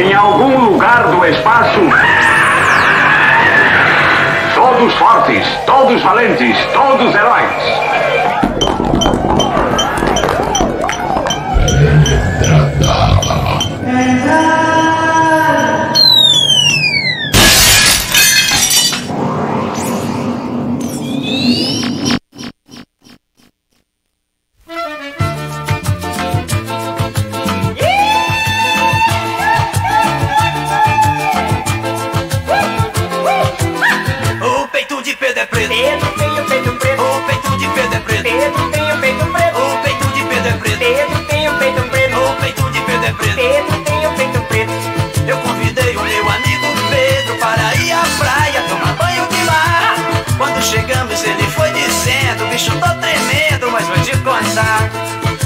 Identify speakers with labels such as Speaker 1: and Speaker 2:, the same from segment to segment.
Speaker 1: Em algum lugar do espaço. Todos fortes, todos valentes, todos heróis.
Speaker 2: Vou te contar.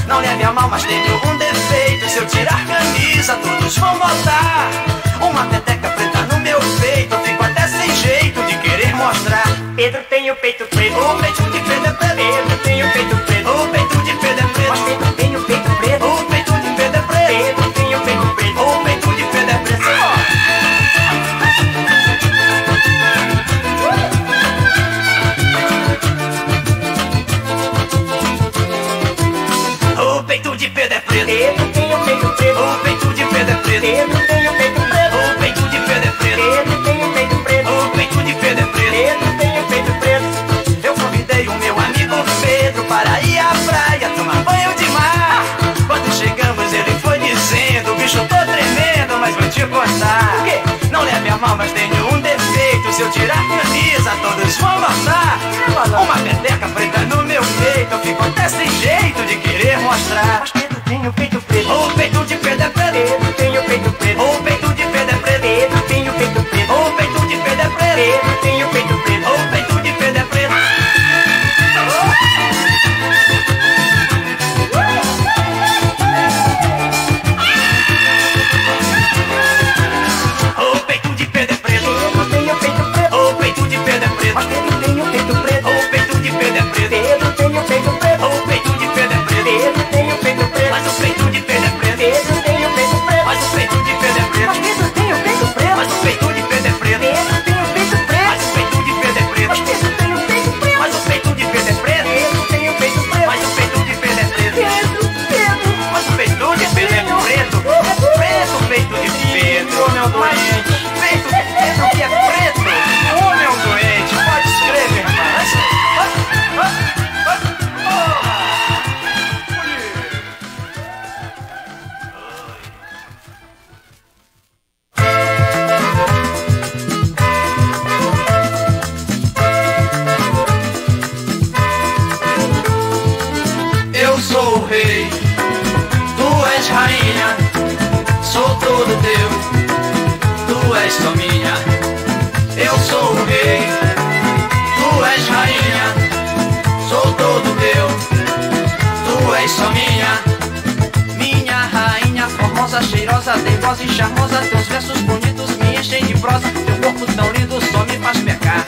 Speaker 2: Não leve a mal, mas tenho um defeito. Se eu tirar camisa, todos vão notar. Uma peteca preta no meu peito, fico até sem jeito de querer mostrar.
Speaker 3: Pedro tem o peito preto.
Speaker 2: O peito de Pedro é preto.
Speaker 3: Pedro tem o peito preto.
Speaker 2: O peito de Pedro é
Speaker 3: Mas
Speaker 2: preto.
Speaker 3: Pedro tem o peito preto.
Speaker 2: Não leve a mal, mas tenho um defeito. Se eu tirar a camisa, todos vão notar. Uma peteca preta no meu peito, eu fico até sem jeito de querer mostrar.
Speaker 3: Mas Pedro tem o peito preto.
Speaker 2: És só minha. Eu sou o rei, tu és rainha, sou todo teu, tu és só minha. Minha rainha formosa, cheirosa, teimosa e charmosa, teus versos bonitos me enchem de prosa, teu corpo tão lindo só me faz pecar.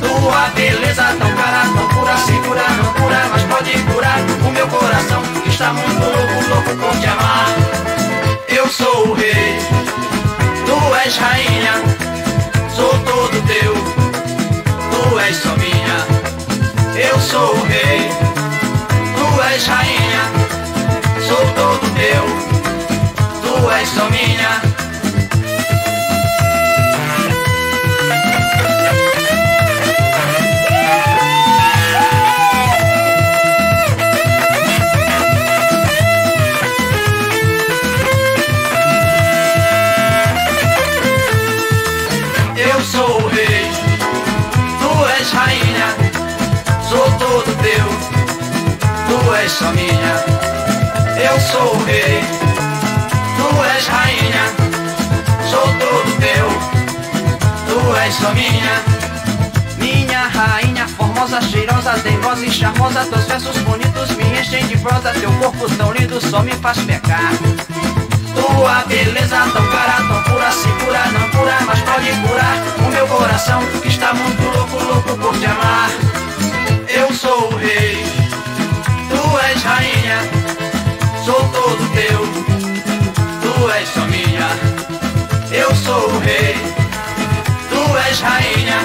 Speaker 2: Tua beleza tão cara, tão pura, segura, não cura, mas pode curar o meu coração que está muito louco, louco por te amar. És rainha, sou todo teu, tu és só minha. Eu sou o rei, tu és rainha, sou todo teu, tu és só minha. Só minha. Eu sou o rei, tu és rainha, sou todo teu, tu és só minha. Minha rainha formosa, cheirosa, teimosa e charmosa, teus versos bonitos me enchem de prosa, teu corpo tão lindo só me faz pecar. Tua beleza tão cara, tão pura, segura, não cura, mas pode curar o meu coração que está muito louco és rainha,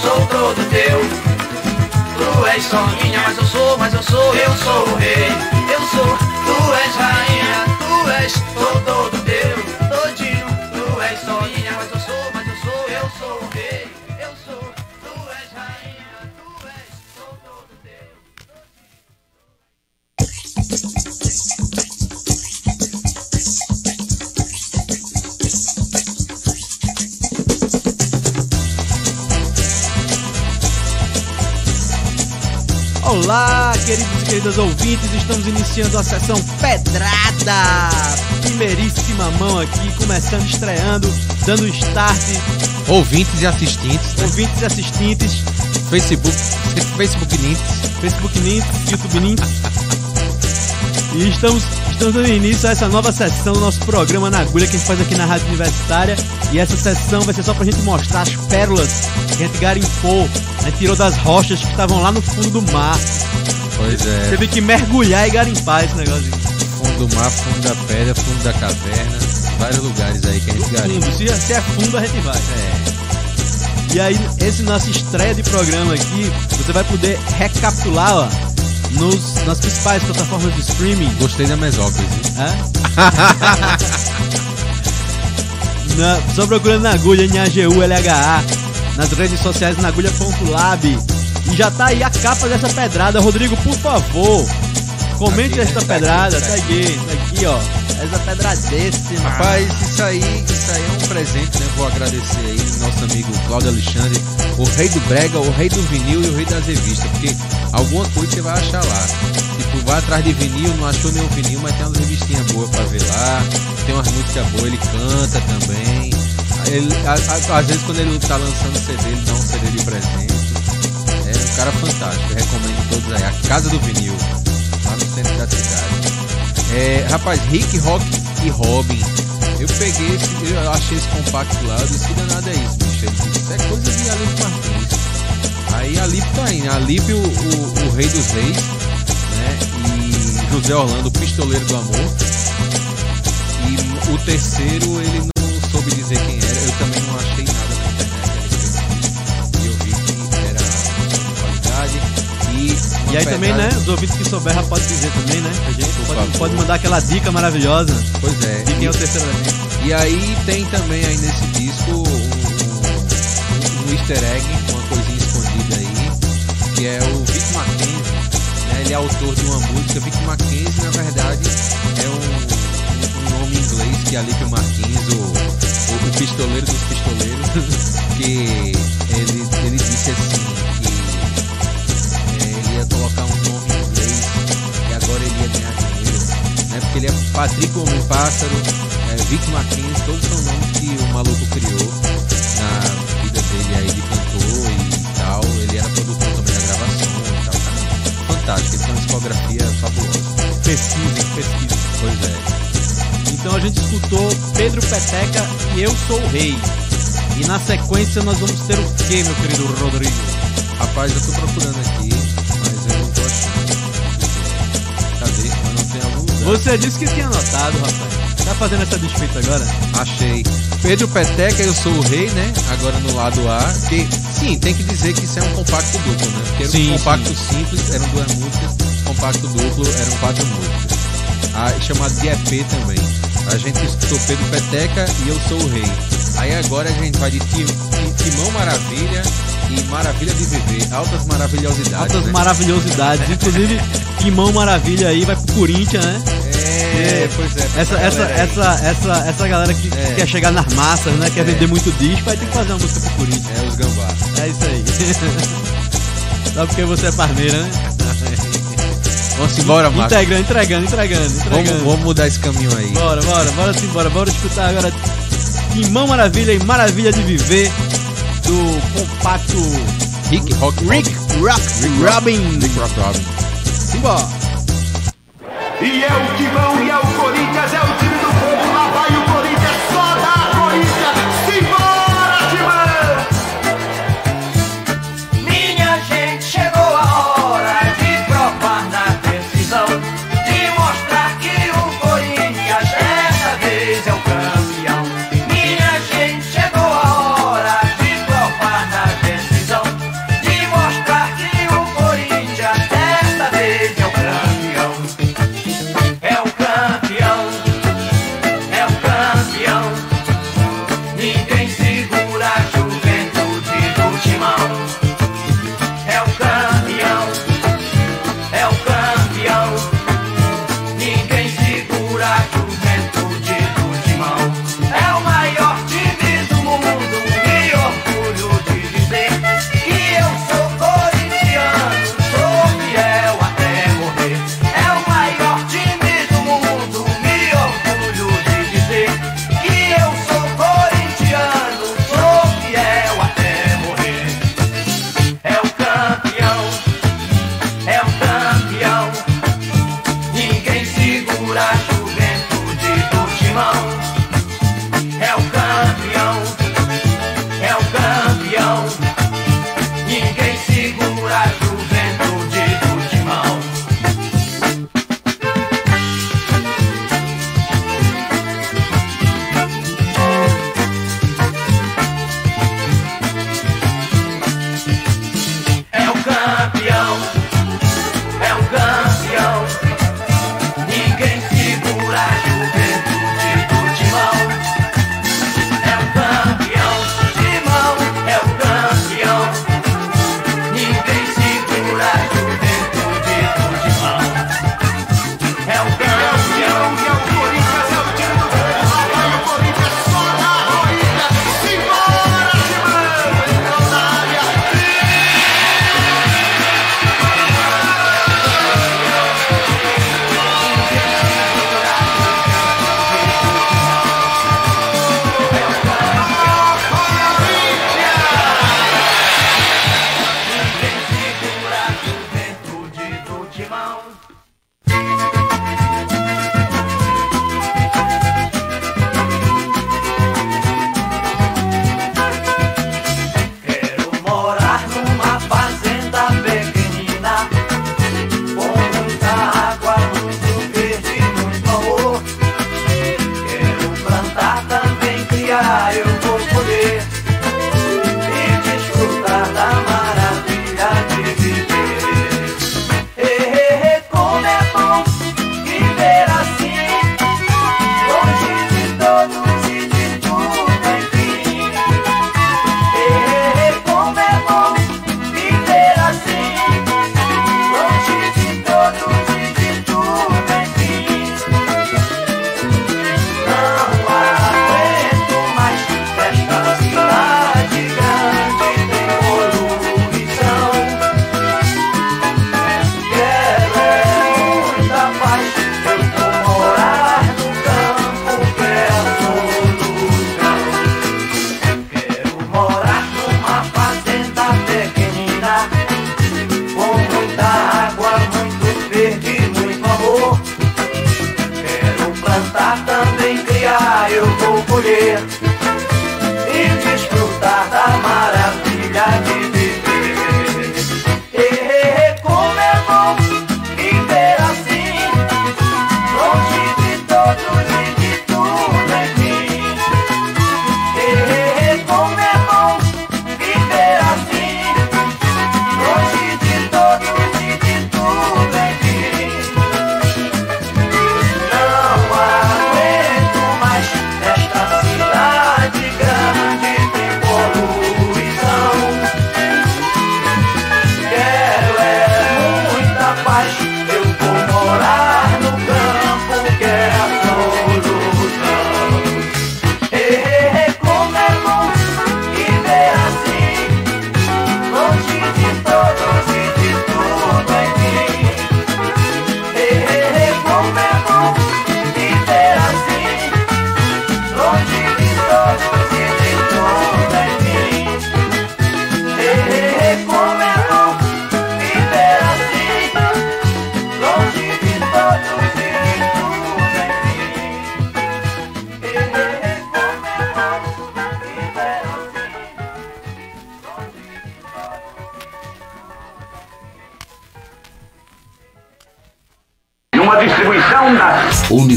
Speaker 2: sou todo teu. Tu és só minha, mas eu sou, mas eu sou, eu sou o rei,
Speaker 4: Olá, queridos e queridas ouvintes, estamos iniciando a sessão Pedrada. Primeiríssima mão aqui, começando, estreando, dando start.
Speaker 5: Ouvintes e assistentes, né?
Speaker 4: Ouvintes e assistentes,
Speaker 5: Facebook, Facebook Nintes.
Speaker 4: Facebook Nintes, YouTube Nintes. E estamos, estamos dando início a essa nova sessão do nosso programa na agulha que a gente faz aqui na Rádio Universitária. E essa sessão vai ser só pra gente mostrar as pérolas que a gente garimpou, a gente tirou das rochas que estavam lá no fundo do mar.
Speaker 5: Pois é,
Speaker 4: Teve que mergulhar e garimpar esse negócio.
Speaker 5: fundo do mar, fundo da pedra, fundo da caverna, vários lugares aí que a gente garimpa.
Speaker 4: Se, se é fundo a gente vai.
Speaker 5: É,
Speaker 4: E aí, esse nosso estreia de programa aqui, você vai poder recapitular ó, nos, nas principais plataformas de streaming.
Speaker 5: gostei da mesóclise.
Speaker 4: É? Na, só procurando na agulha NAGU LHA, nas redes sociais na agulha.lab. E já tá aí a capa dessa pedrada. Rodrigo, por favor, comente
Speaker 5: aqui,
Speaker 4: esta
Speaker 5: né? Tá
Speaker 4: pedrada.
Speaker 5: aqui,
Speaker 4: Tá
Speaker 5: tá
Speaker 4: aqui, tá aqui, ó. Essa pedradíssima.
Speaker 5: Rapaz, isso aí, isso aí é um presente, né? Vou agradecer aí nosso amigo Cláudio Alexandre, o rei do brega, o rei do vinil e o rei das revistas, porque alguma coisa você vai achar lá. Tipo, vai atrás de vinil, não achou nenhum vinil, mas tem umas revistinhas boas pra ver lá, tem umas músicas boas, ele canta também. Ele, a- a- às vezes quando ele tá lançando CD, ele dá um CD de presente. É um cara fantástico, recomendo todos aí. A Casa do Vinil, lá no centro da cidade. É, rapaz, Rick, Rock e Robin. Eu peguei esse, eu achei esse compacto lá, eu disse que danado é isso, bicho. Isso é coisa de Alipe Martins. Aí Alipe tá aí? Alipe, o, o, o rei dos reis, né? E José Orlando, o pistoleiro do amor. E o terceiro, ele não
Speaker 4: ouvintes que souber já pode dizer também, né? A gente pode, pode mandar aquela dica maravilhosa
Speaker 5: Pois é.
Speaker 4: de quem
Speaker 5: e-
Speaker 4: é o terceiro elemento.
Speaker 5: E aí tem também aí nesse disco um, um- um easter egg, uma coisinha escondida aí, que é o Vic Mackenzie. Né? Ele é autor de uma música. Vic Mackenzie, na verdade, é um, um nome inglês que é Alipe Martins, o, o, o pistoleiro dos pistoleiros, que ele, ele disse assim que é, ele ia colocar um nome Patrick Homem Pássaro, é, Vic Mackenzie, todos são nomes que o maluco criou na vida dele aí de cantor e tal. Ele era produtor também da gravação e tal. Fantástico, ele tem uma discografia fabulosa.
Speaker 4: Pesquisem, pesquisem.
Speaker 5: Pois é.
Speaker 4: Então a gente escutou Pedro Peteca e Eu Sou o Rei. E na sequência nós vamos ter o que, meu querido Rodrigo?
Speaker 5: Rapaz, eu tô procurando aqui,
Speaker 4: Você disse que tinha anotado, rapaz. Tá fazendo essa desfeita agora?
Speaker 5: Achei. Pedro Peteca, eu sou o rei, né? Agora no lado A. Que, sim, tem que dizer que isso é um compacto duplo, né? Porque era
Speaker 4: Sim,
Speaker 5: um compacto simples, eram duas músicas. Compacto duplo, eram quatro músicas. Ah, chamado de EP também. A gente escutou Pedro Peteca e Eu Sou o Rei. Aí agora a gente vai de Tim- Ti- Timão Maravilha e Maravilha de Viver. Altas maravilhosidades.
Speaker 4: Altas
Speaker 5: né?
Speaker 4: maravilhosidades. Inclusive, Timão Maravilha aí vai pro Corinthians, né?
Speaker 5: É, pois é.
Speaker 4: Essa, essa, essa, essa, essa galera que
Speaker 5: É.
Speaker 4: quer chegar nas massas, né? Quer
Speaker 5: É.
Speaker 4: vender muito disco, vai ter que fazer uma música pro Corinthians.
Speaker 5: É, os gambá.
Speaker 4: É isso aí. Só porque você é parmeira, né?
Speaker 5: Vamos embora, Marcos.
Speaker 4: Entregando, entregando, entregando, entregando.
Speaker 5: Vamos, vamos mudar esse caminho aí.
Speaker 4: Bora, bora, bora sim, bora. Bora escutar agora Timão Maravilha e Maravilha de Viver do compacto
Speaker 5: Rick Rock
Speaker 4: Rick Rock Robin.
Speaker 5: Rick Rock Robin.
Speaker 4: Simbora.
Speaker 1: E é o Timão e é o Corinthians, é o time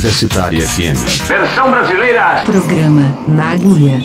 Speaker 6: Universitária FM.
Speaker 1: versão brasileira
Speaker 7: Programa Na Agulha.